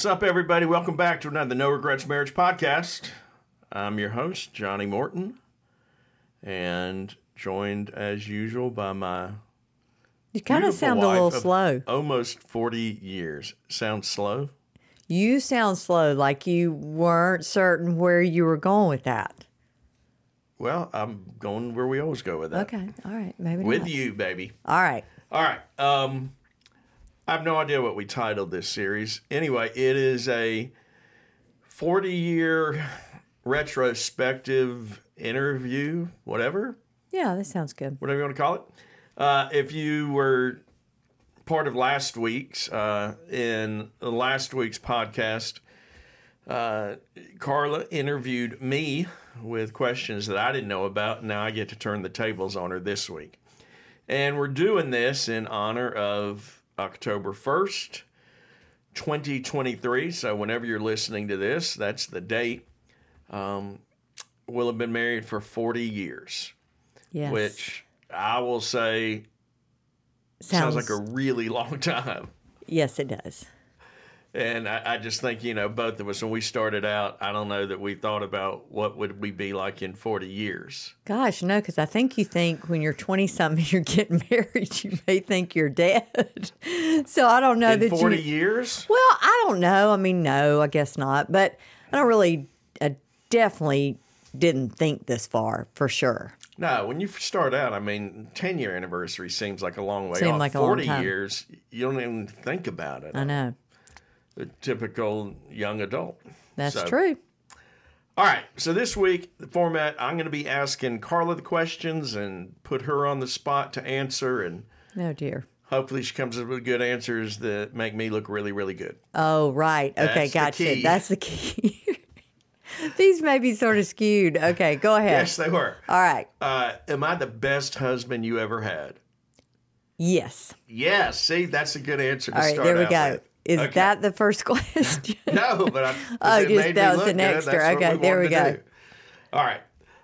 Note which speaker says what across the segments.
Speaker 1: What's up, everybody? Welcome back to another No Regrets Marriage podcast. I'm your host, Johnny Morton, and joined as usual by my
Speaker 2: You kind of sound a little slow.
Speaker 1: Almost 40 years. Sounds slow?
Speaker 2: You sound slow, like you weren't certain where you were going with that.
Speaker 1: Well, I'm going where we always go with that.
Speaker 2: Okay, all right, maybe
Speaker 1: With
Speaker 2: not.
Speaker 1: you, baby.
Speaker 2: All right,
Speaker 1: All right. Um, I have no idea what we titled this series. Anyway, it is a 40 year retrospective interview, whatever,
Speaker 2: yeah, that sounds good.
Speaker 1: whatever you want to call it. Uh, if you were part of last week's, uh, in last week's podcast, uh, Carla interviewed me with questions that I didn't know about. Now I get to turn the tables on her this week. And we're doing this in honor of October 1st, 2023. So whenever you're listening to this, that's the date. Um, we'll have been married for 40 years,
Speaker 2: Yes,
Speaker 1: which I will say sounds, like a really long time.
Speaker 2: yes, it does.
Speaker 1: And I, I just think, you know, both of us, when we started out, I don't know that we thought about what would we be like in 40 years.
Speaker 2: Gosh, no, because I think you think when you're 20 something, you're getting married, you may think you're dead. so I don't know
Speaker 1: In
Speaker 2: that
Speaker 1: 40
Speaker 2: you.
Speaker 1: years?
Speaker 2: Well, I don't know. I mean, no, I guess not. But I don't really, I definitely didn't think this far for sure.
Speaker 1: No, when you start out, I mean, 10 year anniversary seems like a long way
Speaker 2: Seemed
Speaker 1: off.
Speaker 2: like a long
Speaker 1: 40
Speaker 2: time.
Speaker 1: years, you don't even think about it.
Speaker 2: I know.
Speaker 1: The typical young adult.
Speaker 2: That's
Speaker 1: So-
Speaker 2: true.
Speaker 1: All right. So this week, the format, I'm going to be asking Carla the questions and put her on the spot to answer. And
Speaker 2: Oh, dear.
Speaker 1: hopefully she comes up with good answers that make me look really, really good.
Speaker 2: Oh, right. Okay,
Speaker 1: That's
Speaker 2: gotcha. That's the key. These may be sort of skewed. Okay, go ahead.
Speaker 1: Yes, they were.
Speaker 2: All right.
Speaker 1: Uh, am I the best husband you ever had?
Speaker 2: Yes.
Speaker 1: Yes. See, that's a good answer to
Speaker 2: All right, there we go.
Speaker 1: with.
Speaker 2: Is
Speaker 1: Okay.
Speaker 2: that the first question?
Speaker 1: No, but I,
Speaker 2: Oh, just- that was an extra. Okay, there we go.
Speaker 1: do. All right,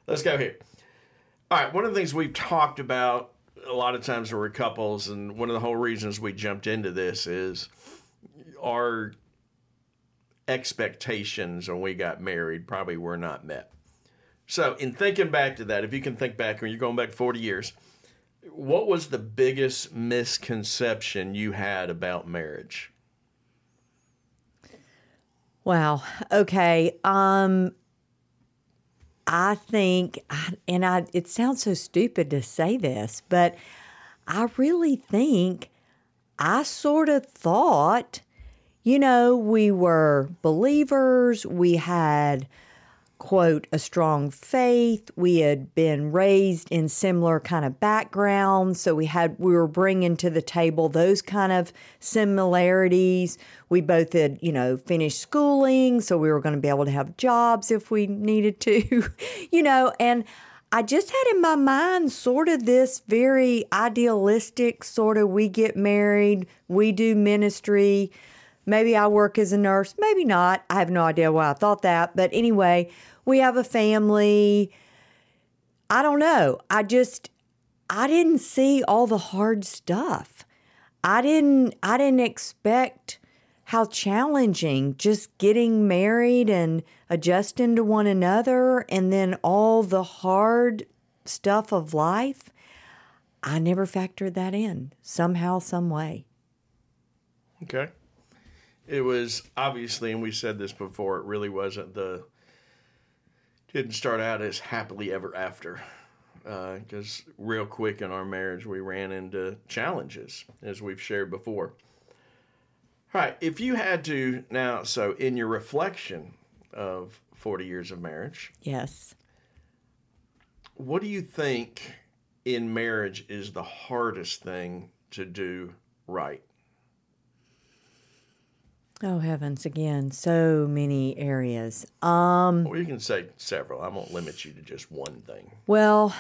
Speaker 1: let's go here. All right, one of the things we've talked about a lot of times when we're couples, and one of the whole reasons we jumped into this is our expectations when we got married probably were not met. So, in thinking back to that, if you can think back when you're going back 40 years, what was the biggest misconception you had about marriage?
Speaker 2: Wow. Okay. Um I think and I it sounds so stupid to say this, but I really think I sort of thought you know, we were believers, we had quote a strong faith. We had been raised in similar kind of backgrounds so we had we were bringing to the table those kind of similarities. We both had you know finished schooling so we were going to be able to have jobs if we needed to you know and I just had in my mind sort of this very idealistic sort of we get married, we do ministry, Maybe I work as a nurse, maybe not. I have no idea why I thought that. But anyway, we have a family. I don't know. I just I didn't see all the hard stuff. I didn't I didn't expect how challenging just getting married and adjusting to one another and then all the hard stuff of life. I never factored that in somehow, some way.
Speaker 1: Okay. It was obviously, and we said this before, it really wasn't the, didn't start out as happily ever after. Uh, because real quick in our marriage, we ran into challenges, as we've shared before. All right. If you had to now, so in your reflection of 40 years of marriage,
Speaker 2: Yes.
Speaker 1: what do you think in marriage is the hardest thing to do right?
Speaker 2: Oh heavens, again, so many areas. Um
Speaker 1: Well, you can say several. I won't limit you to just one thing.
Speaker 2: Well,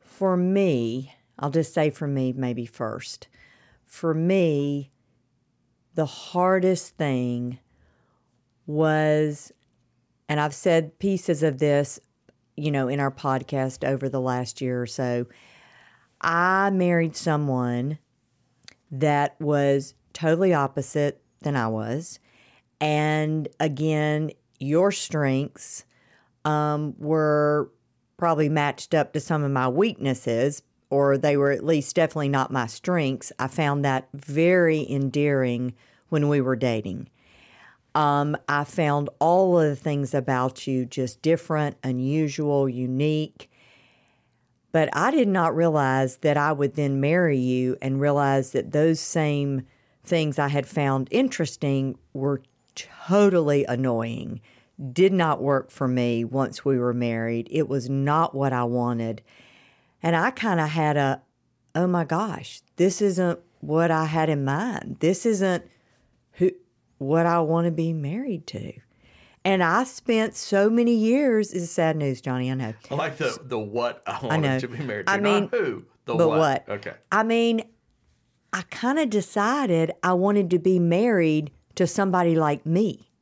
Speaker 2: for me, I'll just say for me, maybe first. For me, the hardest thing was, and I've said pieces of this, you know, in our podcast over the last year or so. I married someone that was totally opposite than I was. And again, your strengths um, were probably matched up to some of my weaknesses, or they were at least definitely not my strengths. I found that very endearing when we were dating. Um, I found all of the things about you just different, unusual, unique. But I did not realize that I would then marry you and realize that those same things I had found interesting were totally annoying. Did not work for me once we were married. It was not what I wanted. And I kind of had a, oh my gosh, this isn't what I had in mind. This isn't who what I want to be married to. And I spent so many years. Is sad news, Johnny. I know.
Speaker 1: I like the the what I wanted
Speaker 2: know.
Speaker 1: to be married to.
Speaker 2: I mean,
Speaker 1: who. The
Speaker 2: but
Speaker 1: what.
Speaker 2: what?
Speaker 1: Okay.
Speaker 2: I mean, I kind of decided I wanted to be married to somebody like me.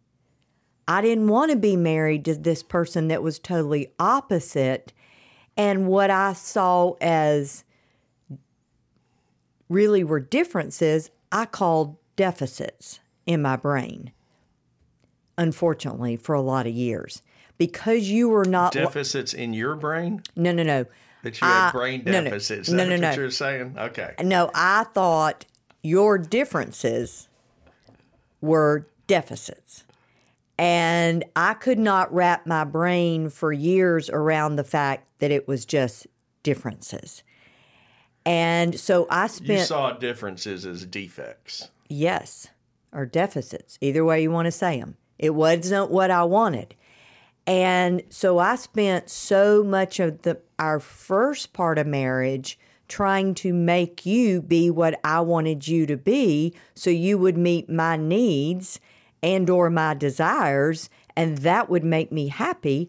Speaker 2: I didn't want to be married to this person that was totally opposite. And what I saw as really were differences, I called deficits in my brain, unfortunately, for a lot of years. Because you were not.
Speaker 1: Deficits in your brain
Speaker 2: no, no, no.
Speaker 1: That you had
Speaker 2: I-
Speaker 1: brain
Speaker 2: no, no.
Speaker 1: deficits.
Speaker 2: No,
Speaker 1: That's
Speaker 2: no,
Speaker 1: what
Speaker 2: no.
Speaker 1: you're saying. Okay.
Speaker 2: No, I thought your differences were deficits. And I could not wrap my brain for years around the fact that it was just differences. And so I spent.
Speaker 1: You saw differences as defects.
Speaker 2: yes, or deficits, either way you want to say them. It wasn't what I wanted. And so I spent so much of the our first part of marriage trying to make you be what I wanted you to be so you would meet my needs and or my desires and that would make me happy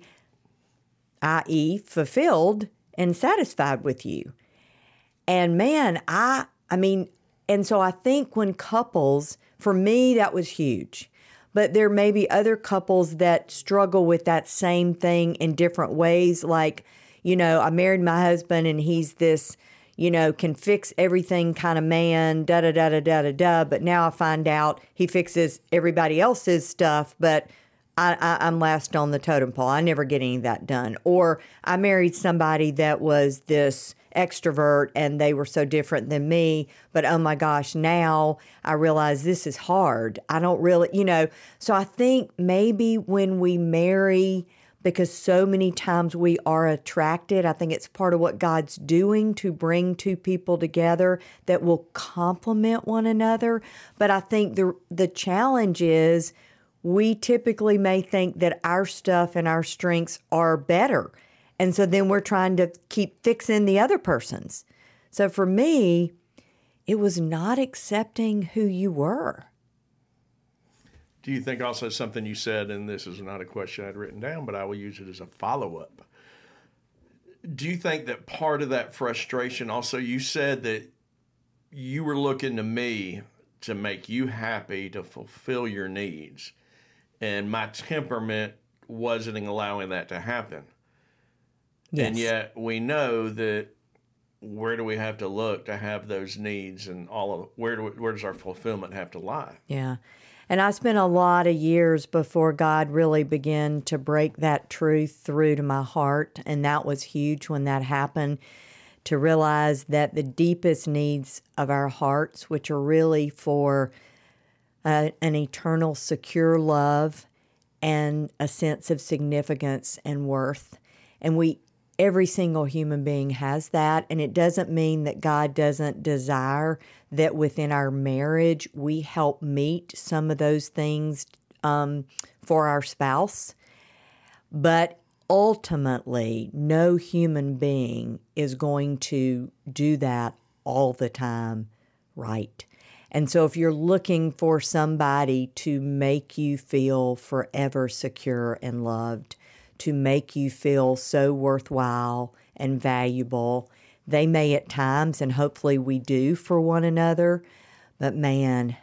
Speaker 2: i.e. fulfilled and satisfied with you. And man, I I mean, and so I think when couples, for me that was huge. But there may be other couples that struggle with that same thing in different ways like, you know, I married my husband and he's this, you know, can fix everything kind of man, da da da da da da da, but now I find out he fixes everybody else's stuff, but I, I, I'm last on the totem pole. I never get any of that done. Or I married somebody that was this extrovert and they were so different than me. But oh my gosh, now I realize this is hard. I don't really, you know. So I think maybe when we marry, because so many times we are attracted, I think it's part of what God's doing to bring two people together that will complement one another. But I think the the challenge is we typically may think that our stuff and our strengths are better. And so then we're trying to keep fixing the other person's. So for me, it was not accepting who you were.
Speaker 1: Do you think also something you said, and this is not a question I'd written down, but I will use it as a follow up? Do you think that part of that frustration also, you said that you were looking to me to make you happy, to fulfill your needs, and my temperament wasn't allowing that to happen? And yet we know that where do we have to look to have those needs and all of where do we, where does our fulfillment have to lie?
Speaker 2: Yeah. And I spent a lot of years before God really began to break that truth through to my heart. And that was huge when that happened to realize that the deepest needs of our hearts, which are really for uh, an eternal, secure love and a sense of significance and worth. And we, every single human being has that. And it doesn't mean that God doesn't desire that within our marriage we help meet some of those things um, for our spouse. But ultimately, no human being is going to do that all the time right. And so, if you're looking for somebody to make you feel forever secure and loved, to make you feel so worthwhile and valuable, they may at times, and hopefully we do for one another, but man,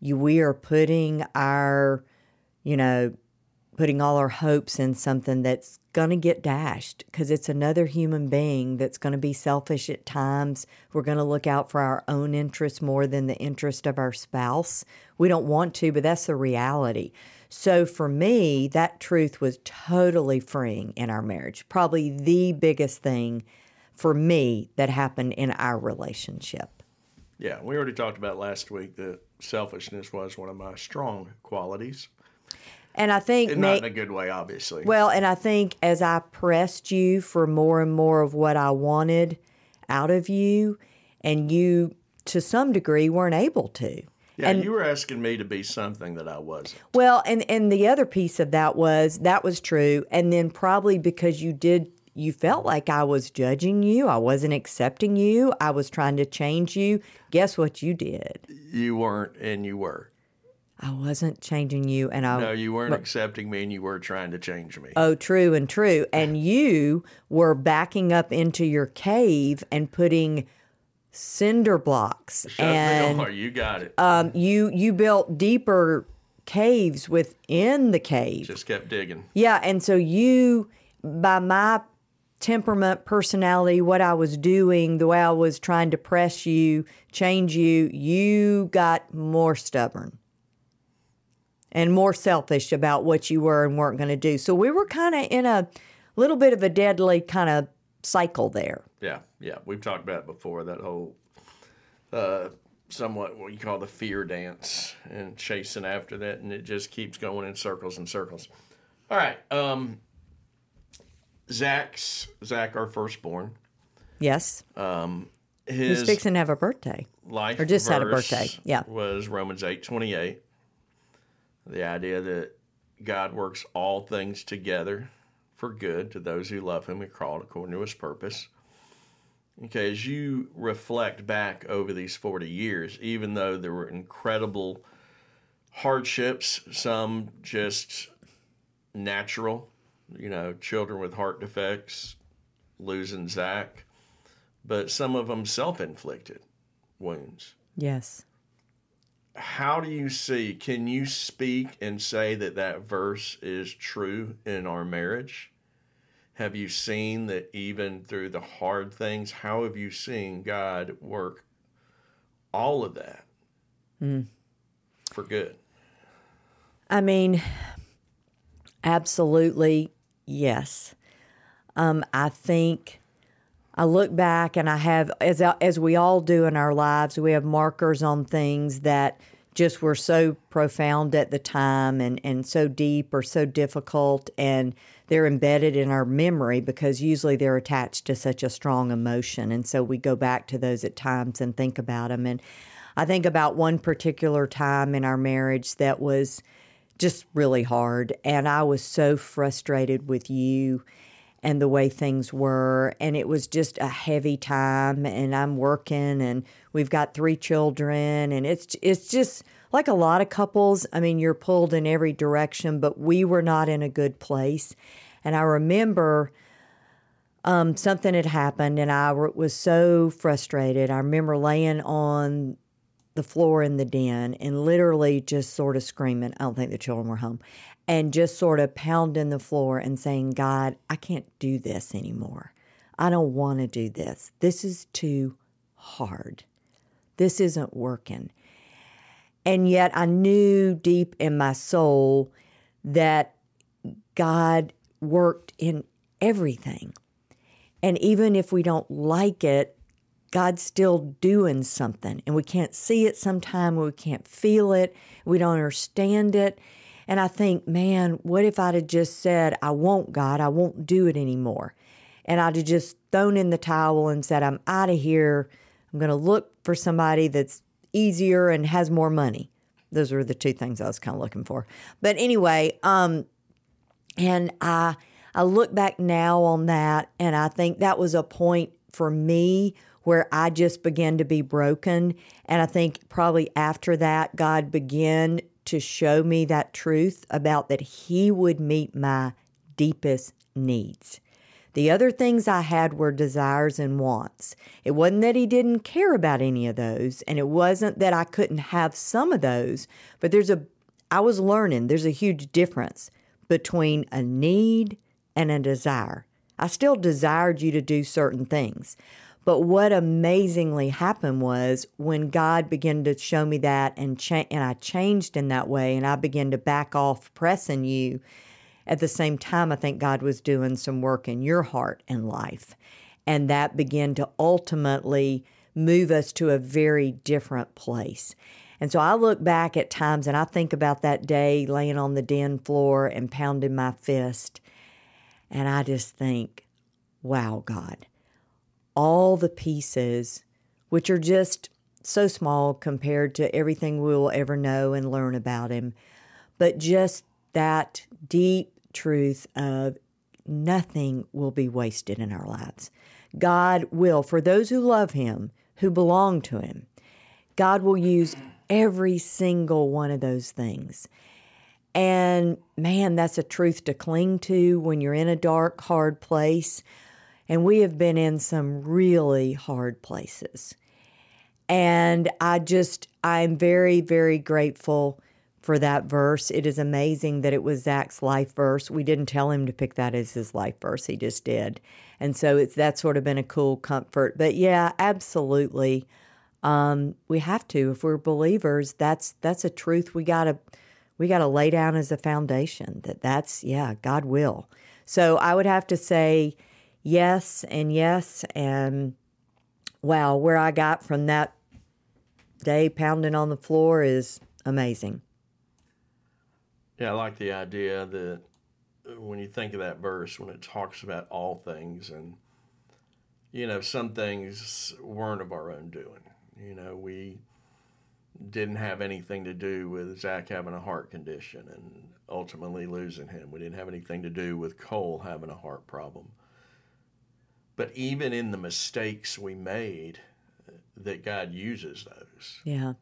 Speaker 2: you, we are putting our, you know, putting all our hopes in something that's going to get dashed because it's another human being that's going to be selfish at times. We're going to look out for our own interests more than the interest of our spouse. We don't want to, but that's the reality. So for me, that truth was totally freeing in our marriage. Probably the biggest thing for me that happened in our relationship.
Speaker 1: Yeah, we already talked about last week that selfishness was one of my strong qualities.
Speaker 2: And I think
Speaker 1: And not in a good way, obviously.
Speaker 2: Well, and I think as I pressed you for more and more of what I wanted out of you, and you to some degree weren't able to.
Speaker 1: Yeah,
Speaker 2: and-
Speaker 1: you were asking me to be something that I wasn't.
Speaker 2: Well, and and the other piece of that was that was true, and then probably because you did you felt like I was judging you, I wasn't accepting you, I was trying to change you. Guess what you did?
Speaker 1: You weren't, and you were.
Speaker 2: I wasn't changing you, and I
Speaker 1: No, you weren't accepting me, and you were trying to change me.
Speaker 2: Oh, true and true. And you were backing up into your cave and putting cinder blocks, and.
Speaker 1: You got it.
Speaker 2: um, you you built deeper caves within the cave.
Speaker 1: Just kept digging.
Speaker 2: Yeah, and so you, by my temperament, personality, what I was doing, the way I was trying to press you, change you, you got more stubborn and more selfish about what you were and weren't going to do. So we were kind of in a little bit of a deadly kind of cycle there.
Speaker 1: Yeah, yeah. We've talked about it before that whole, uh, somewhat what you call the fear dance and chasing after that, and it just keeps going in circles and circles. All right. Um, Zach's Zach, our firstborn.
Speaker 2: Yes,
Speaker 1: His
Speaker 2: he's fixing to have a birthday.
Speaker 1: life
Speaker 2: or just had a birthday, yeah.
Speaker 1: was Romans eight twenty eight. The idea that God works all things together for good to those who love Him and called according to His purpose. Okay, as you reflect back over these forty years, even though there were incredible hardships, some just natural, you know, children with heart defects, losing Zach, but some of them self inflicted wounds.
Speaker 2: Yes.
Speaker 1: How do you see, can you speak and say that that verse is true in our marriage? Have you seen that even through the hard things, how have you seen God work all of that for good?
Speaker 2: I mean, absolutely yes. Um, I think I look back and I have, as as we all do in our lives, we have markers on things that just were so profound at the time and and so deep or so difficult, and they're embedded in our memory because usually they're attached to such a strong emotion, and so we go back to those at times and think about them. And I think about one particular time in our marriage that was just really hard. And I was so frustrated with you and the way things were. And it was just a heavy time. And I'm working and we've got three children. And it's, it's just like a lot of couples. I mean, you're pulled in every direction, but we were not in a good place. And I remember um, something had happened and I was so frustrated. I remember laying on the floor in the den and literally just sort of screaming. I don't think the children were home. And just sort of pounding the floor and saying, God, I can't do this anymore. I don't want to do this. This is too hard. This isn't working. And yet I knew deep in my soul that God worked in everything. And even if we don't like it, God's still doing something. And we can't see it sometime, we can't feel it, we don't understand it. And I think, man, what if I'd have just said, I won't, God, I won't do it anymore. And I'd have just thrown in the towel and said, I'm out of here. I'm going to look for somebody that's easier and has more money. Those were the two things I was kind of looking for. But anyway, um, and I I look back now on that and I think that was a point for me where I just began to be broken and I think probably after that God began to show me that truth about that he would meet my deepest needs. The other things I had were desires and wants. It wasn't that he didn't care about any of those, and it wasn't that I couldn't have some of those, but there's a I was learning there's a huge difference between a need and a desire. I still desired you to do certain things. But what amazingly happened was when God began to show me that and cha- and I changed in that way and I began to back off pressing you at the same time I think God was doing some work in your heart and life. And that began to ultimately move us to a very different place. And so I look back at times and I think about that day laying on the den floor and pounding my fist. And I just think, wow, God, all the pieces, which are just so small compared to everything we will ever know and learn about Him, but just that deep truth of nothing will be wasted in our lives. God will, for those who love Him, who belong to Him, God will use every single one of those things. And man, that's a truth to cling to when you're in a dark, hard place. And we have been in some really hard places. And I just, I'm very, very grateful for that verse. It is amazing that it was Zach's life verse. We didn't tell him to pick that as his life verse, he just did. And so it's that's sort of been a cool comfort. But yeah, absolutely. Um, we have to if we're believers. That's that's a truth we gotta we gotta lay down as a foundation. That that's yeah, God will. So I would have to say yes and yes and wow, where I got from that day pounding on the floor is amazing.
Speaker 1: Yeah, I like the idea that uh, when you think of that verse, when it talks about all things, and you know, some things weren't of our own doing. You know, we didn't have anything to do with Zach having a heart condition and ultimately losing him. We didn't have anything to do with Cole having a heart problem. But even in the mistakes we made, uh, that God uses those.
Speaker 2: Yeah.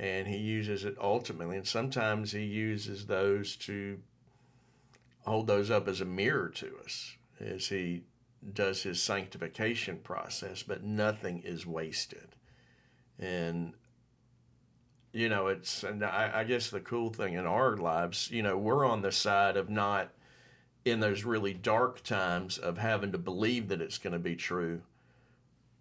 Speaker 1: And He uses it ultimately. And sometimes He uses those to hold those up as a mirror to us as He does His sanctification process, but nothing is wasted and you know it's and I, I, guess the cool thing in our lives you know we're on the side of not in those really dark times of having to believe that it's going to be true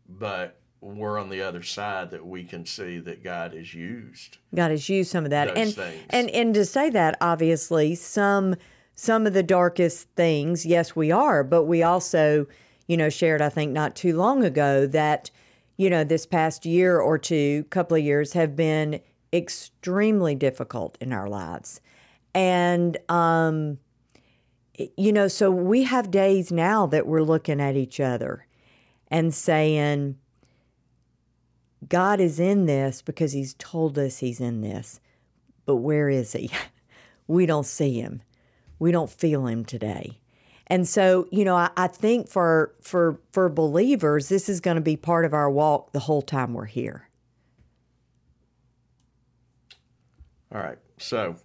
Speaker 1: but we're on the other side that we can see that God has used.
Speaker 2: God has used some of that, and things. and and to say that obviously some some of the darkest things, yes, we are, but we also, you know, shared I think not too long ago that you know, this past year or two, couple of years have been extremely difficult in our lives. And, um, you know, so we have days now that we're looking at each other and saying, God is in this because He's told us He's in this. But where is He? we don't see Him. We don't feel Him today. And so, you know, I, I think for for for believers, this is going to be part of our walk the whole time we're here.
Speaker 1: All right. So,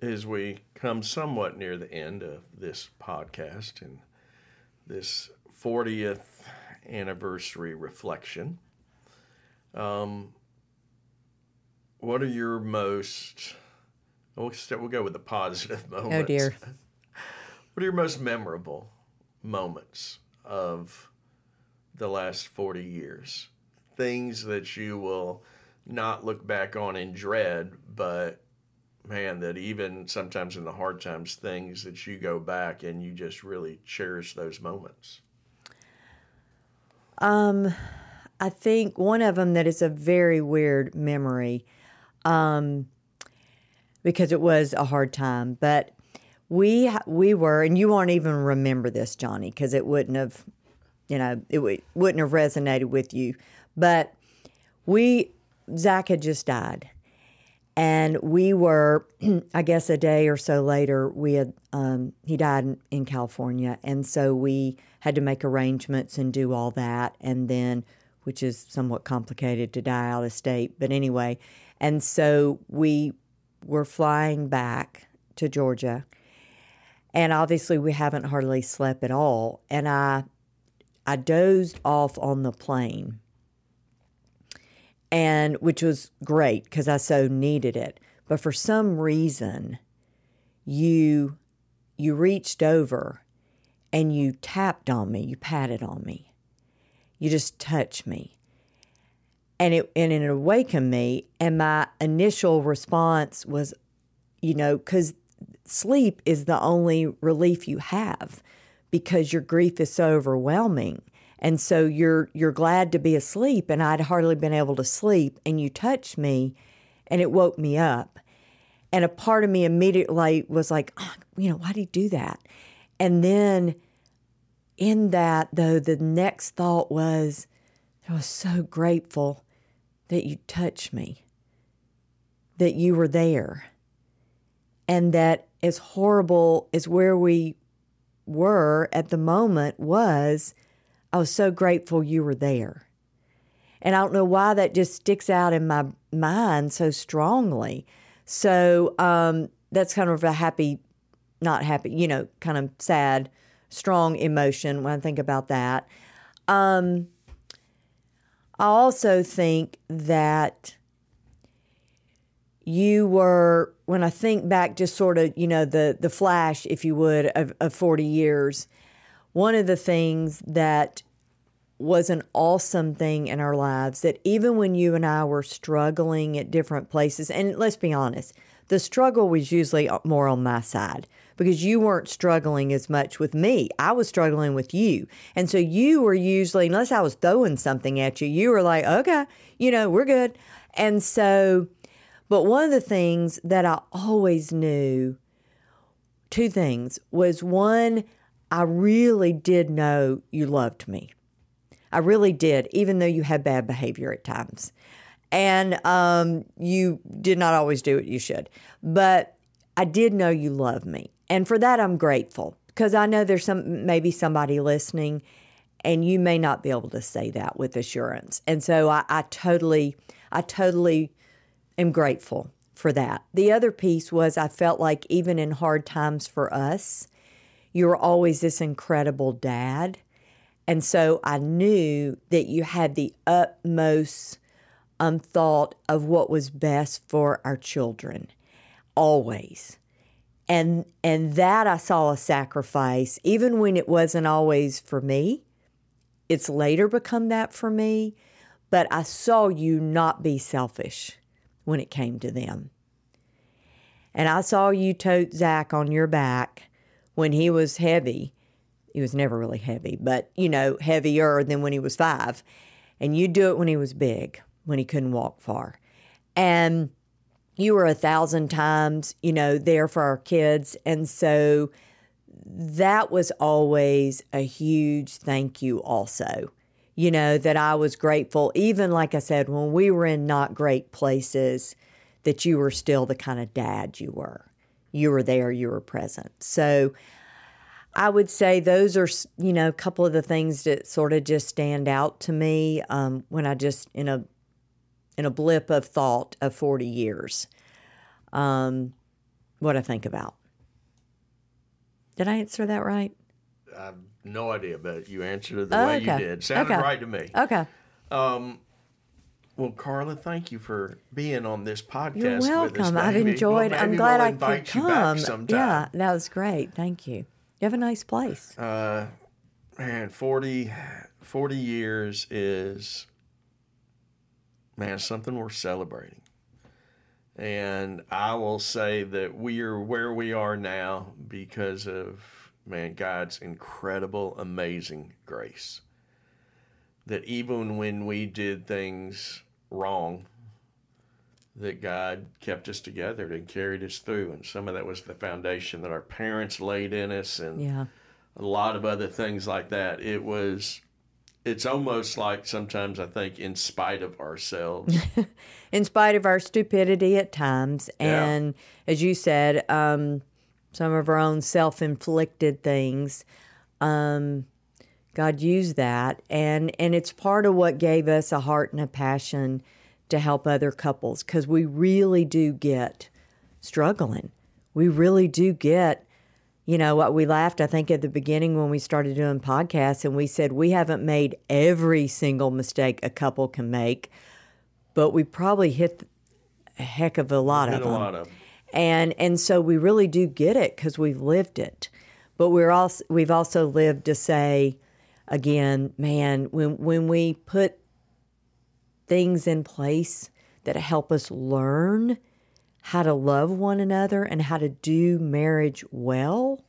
Speaker 1: as we come somewhat near the end of this podcast and this 40th anniversary reflection, um, what are your most, we'll, start, we'll go with the positive moments.
Speaker 2: Oh, dear.
Speaker 1: What are your most memorable moments of the last 40 years? Things that you will not look back on in dread, but man, that even sometimes in the hard times, things that you go back and you just really cherish those moments?
Speaker 2: Um, I think one of them that is a very weird memory, um, because it was a hard time, but we we were, and you won't even remember this, Johnny, because it wouldn't have, you know, it w- wouldn't have resonated with you. But we, Zach had just died, and we were, I guess, a day or so later, we had um, he died in, in California, and so we had to make arrangements and do all that, and then, which is somewhat complicated to die out of state, but anyway, and so we were flying back to Georgia and obviously we haven't hardly slept at all. And i i dozed off on the plane and which was great because i so needed it. But for some reason you you reached over and you tapped on me, you patted on me, you just touched me. And it and it awakened me, and my initial response was, you know, because sleep is the only relief you have because your grief is so overwhelming. And so you're you're glad to be asleep and I'd hardly been able to sleep and you touched me and it woke me up. And a part of me immediately was like, oh, you know, why do you do that? And then in that though the next thought was I was so grateful that you touched me. That you were there. And that as horrible as where we were at the moment was, I was so grateful you were there. And I don't know why that just sticks out in my mind so strongly. So um, that's kind of a happy, not happy, you know, kind of sad, strong emotion when I think about that. Um, I also think that you were when I think back just sort of, you know, the the flash, if you would, of, of 40 years, one of the things that was an awesome thing in our lives that even when you and I were struggling at different places, and let's be honest, the struggle was usually more on my side because you weren't struggling as much with me. I was struggling with you. And so you were usually, unless I was throwing something at you, you were like, okay, you know, we're good. And so, but one of the things that I always knew, two things, was one, I really did know you loved me. I really did, even though you had bad behavior at times. And um, you did not always do what you should. But I did know you loved me. And for that, I'm grateful because I know there's some maybe somebody listening and you may not be able to say that with assurance. And so I, I totally, I totally am grateful for that. The other piece was I felt like even in hard times for us, you were always this incredible dad. And so I knew that you had the utmost um, thought of what was best for our children, always. And and that I saw a sacrifice, even when it wasn't always for me. It's later become that for me, but I saw you not be selfish when it came to them. And I saw you tote Zach on your back when he was heavy. He was never really heavy, but you know, heavier than when he was five. And you'd do it when he was big, when he couldn't walk far. And you were a thousand times, you know, there for our kids. And so that was always a huge thank you, also. You know, that I was grateful, even like I said, when we were in not great places, that you were still the kind of dad you were. You were there, you were present. So I would say those are, you know, a couple of the things that sort of just stand out to me um, when I just, in a in a blip of thought of 40 years, um, what I think about. Did I answer that right?
Speaker 1: I have no idea, but you answered it the way you did. Sounded
Speaker 2: okay.
Speaker 1: right to me.
Speaker 2: Okay.
Speaker 1: Um, well, Carla, thank you for being on this podcast.
Speaker 2: You're welcome.
Speaker 1: Us,
Speaker 2: I've enjoyed.
Speaker 1: well,
Speaker 2: I'm glad
Speaker 1: we'll
Speaker 2: I could come. Yeah, that was great. Thank you. You have a nice place.
Speaker 1: Uh, man, 40, 40 years is man something worth celebrating. And I will say that we are where we are now because of, man, God's incredible, amazing grace. That even when we did things wrong, that God kept us together and carried us through. And some of that was the foundation that our parents laid in us and
Speaker 2: yeah.
Speaker 1: a lot of other things like that. It was it's almost like sometimes I think in spite of ourselves.
Speaker 2: in spite of our stupidity at times. And yeah. as you said, um, some of our own self inflicted things. Um, God used that, and and it's part of what gave us a heart and a passion to help other couples because we really do get struggling. We really do get you know what we laughed i think at the beginning when we started doing podcasts and we said we haven't made every single mistake a couple can make but we probably hit a heck of a lot of
Speaker 1: a
Speaker 2: them
Speaker 1: lot of them.
Speaker 2: and and so we really do get it because we've lived it but we're also we've also lived to say again man when when we put things in place that help us learn how to love one another and how to do marriage well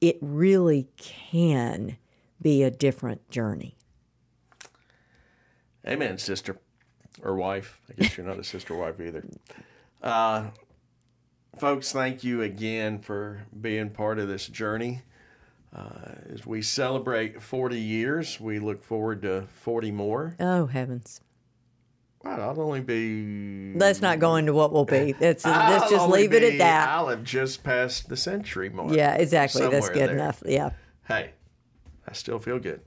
Speaker 2: it really can be a different journey
Speaker 1: Amen, sister or wife. I guess you're not a sister wife either. Uh, folks, thank you again for being part of this journey. Uh, as we celebrate 40 years, we look forward to 40 more.
Speaker 2: oh heavens
Speaker 1: I'll only be.
Speaker 2: let's not go into what will be let's, let's just leave it at that
Speaker 1: I'll have just passed the century mark.
Speaker 2: yeah exactly that's good
Speaker 1: there.
Speaker 2: enough yeah
Speaker 1: hey, I still feel good.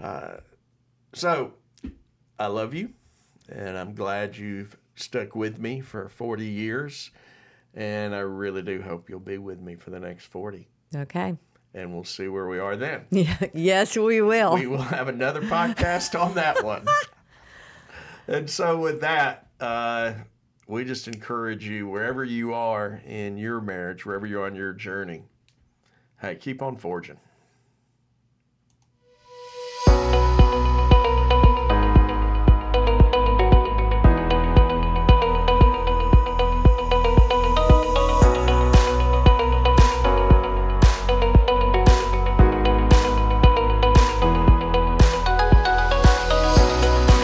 Speaker 1: Uh, so, I love you, and I'm glad you've stuck with me for 40 years, and I really do hope you'll be with me for the next 40,
Speaker 2: okay
Speaker 1: and we'll see where we are then.
Speaker 2: Yeah, yes, we will.
Speaker 1: We will have another podcast on that one. and so, with that, uh, we just encourage you, wherever you are in your marriage, wherever you're on your journey, hey, keep on forging.